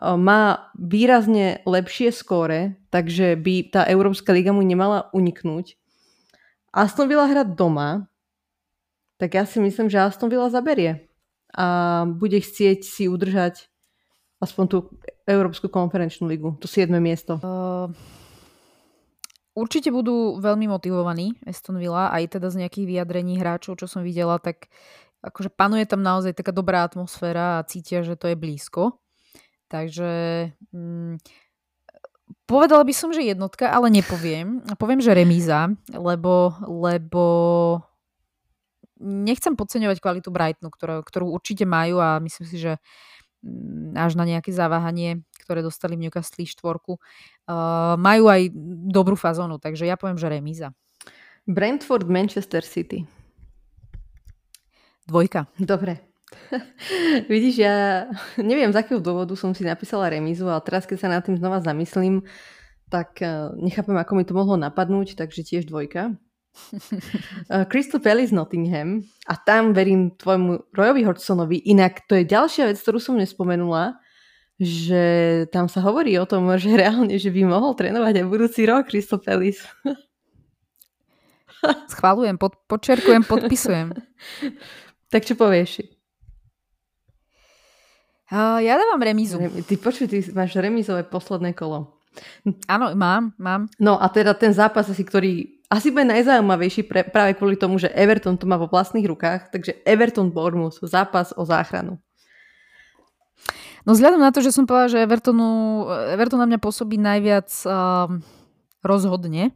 má výrazne lepšie skóre, takže by tá Európska liga mu nemala uniknúť. Aston Villa hrať doma, tak ja si myslím, že Aston Villa zaberie a bude chcieť si udržať aspoň tú Európsku konferenčnú ligu, to 7. miesto. Uh, Určite budú veľmi motivovaní Aston Villa, aj teda z nejakých vyjadrení hráčov, čo som videla, tak akože panuje tam naozaj taká dobrá atmosféra a cítia, že to je blízko. Takže mm, povedala by som, že jednotka, ale nepoviem. Poviem, že remíza, lebo, lebo nechcem podceňovať kvalitu Brightonu, ktorú, ktorú určite majú a myslím si, že mm, až na nejaké zaváhanie ktoré dostali v Newcastle štvorku, uh, majú aj dobrú fazónu, takže ja poviem, že remíza. Brentford, Manchester City. Dvojka. Dobre. Vidíš, ja neviem, z akého dôvodu som si napísala remízu, ale teraz, keď sa nad tým znova zamyslím, tak uh, nechápem, ako mi to mohlo napadnúť, takže tiež dvojka. uh, Crystal Palace Nottingham a tam verím tvojmu Royovi Hodgsonovi. Inak to je ďalšia vec, ktorú som nespomenula že tam sa hovorí o tom, že reálne, že by mohol trénovať aj budúci rok Crystal Palace. Schválujem, pod, podčerkujem, podpisujem. tak čo povieš? Uh, ja dávam remízu. Ty počuj, ty máš remízové posledné kolo. Áno, mám, mám. No a teda ten zápas asi, ktorý asi bude najzaujímavejší pre, práve kvôli tomu, že Everton to má vo vlastných rukách, takže Everton Bournemouth, zápas o záchranu. No vzhľadom na to, že som povedala, že Evertonu, Everton na mňa pôsobí najviac uh, rozhodne,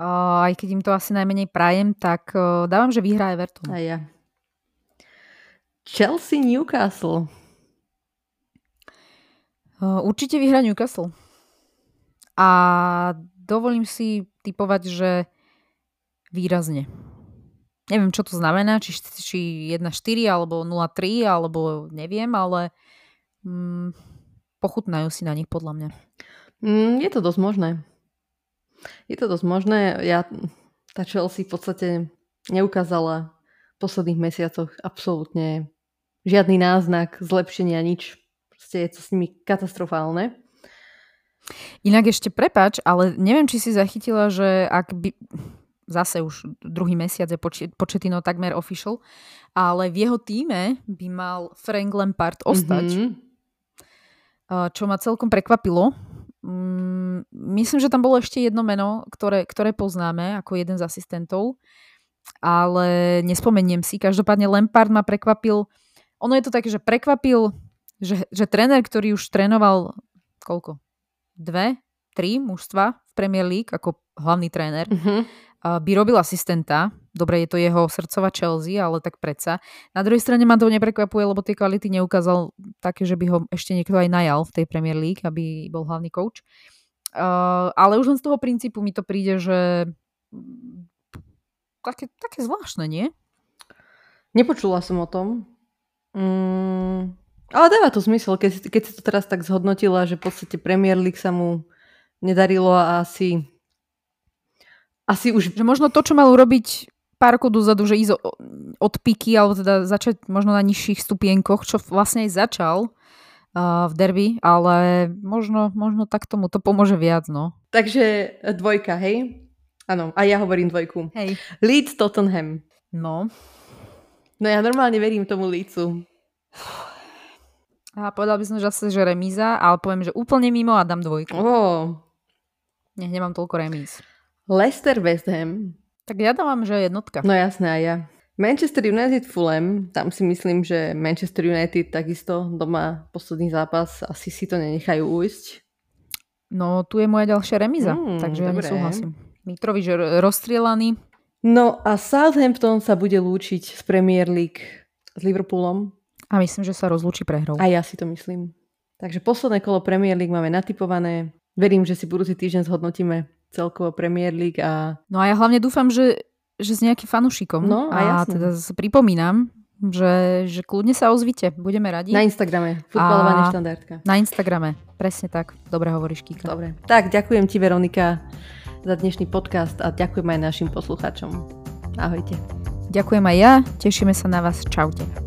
uh, aj keď im to asi najmenej prajem, tak uh, dávam, že vyhrá Everton. A ja. Chelsea Newcastle. Uh, určite vyhrá Newcastle. A dovolím si typovať, že výrazne. Neviem, čo to znamená, či, či 1-4 alebo 0-3, alebo neviem, ale mm, pochutnajú si na nich podľa mňa. Mm, je to dosť možné. Je to dosť možné. Ja, tá Chelsea v podstate neukázala v posledných mesiacoch absolútne žiadny náznak zlepšenia, nič. Proste je to s nimi katastrofálne. Inak ešte prepač, ale neviem, či si zachytila, že ak by zase už druhý mesiac je početino takmer official, ale v jeho týme by mal Frank Lampard ostať. Mm-hmm čo ma celkom prekvapilo. Mm, myslím, že tam bolo ešte jedno meno, ktoré, ktoré poznáme ako jeden z asistentov, ale nespomeniem si. Každopádne Lampard ma prekvapil. Ono je to také, že prekvapil, že, že tréner, ktorý už trénoval koľko? Dve, tri mužstva v Premier League ako hlavný tréner, mm-hmm. By robil asistenta Dobre, je to jeho srdcová Chelsea, ale tak predsa. Na druhej strane ma to neprekvapuje, lebo tie kvality neukázal také, že by ho ešte niekto aj najal v tej Premier League, aby bol hlavný coach. Uh, ale už len z toho princípu mi to príde, že také, také zvláštne, nie? Nepočula som o tom. Mm, ale dáva to zmysel, keď, keď si to teraz tak zhodnotila, že v podstate Premier League sa mu nedarilo a asi asi už... Že možno to, čo mal urobiť pár rokov dozadu, že ísť od piky, alebo teda začať možno na nižších stupienkoch, čo vlastne aj začal uh, v derby, ale možno, možno tak tomu to pomôže viac, no. Takže dvojka, hej? Áno, a ja hovorím dvojku. Hej. Leeds Tottenham. No. No ja normálne verím tomu Leedsu. A povedal by som, že zase, že remíza, ale poviem, že úplne mimo a dám dvojku. Oh. Nech nemám toľko remíz. Leicester West Ham. Tak ja dávam, že jednotka. No jasné, aj ja. Manchester United Fulham, tam si myslím, že Manchester United takisto doma posledný zápas asi si to nenechajú ujsť. No tu je moja ďalšia remíza, mm, takže dobre. ja nesúhlasím. Mitrovič rozstrielaný. No a Southampton sa bude lúčiť z Premier League s Liverpoolom. A myslím, že sa rozlúči prehrou. A ja si to myslím. Takže posledné kolo Premier League máme natypované. Verím, že si budúci týždeň zhodnotíme celkovo Premier League a... No a ja hlavne dúfam, že, že s nejakým fanušikom. No a, a teda pripomínam, že, že kľudne sa ozvite, budeme radi. Na Instagrame, futbalová neštandardka. Na Instagrame, presne tak. Dobre hovoríš, Kika. Dobre. Tak, ďakujem ti, Veronika, za dnešný podcast a ďakujem aj našim poslucháčom. Ahojte. Ďakujem aj ja, tešíme sa na vás. Čaute.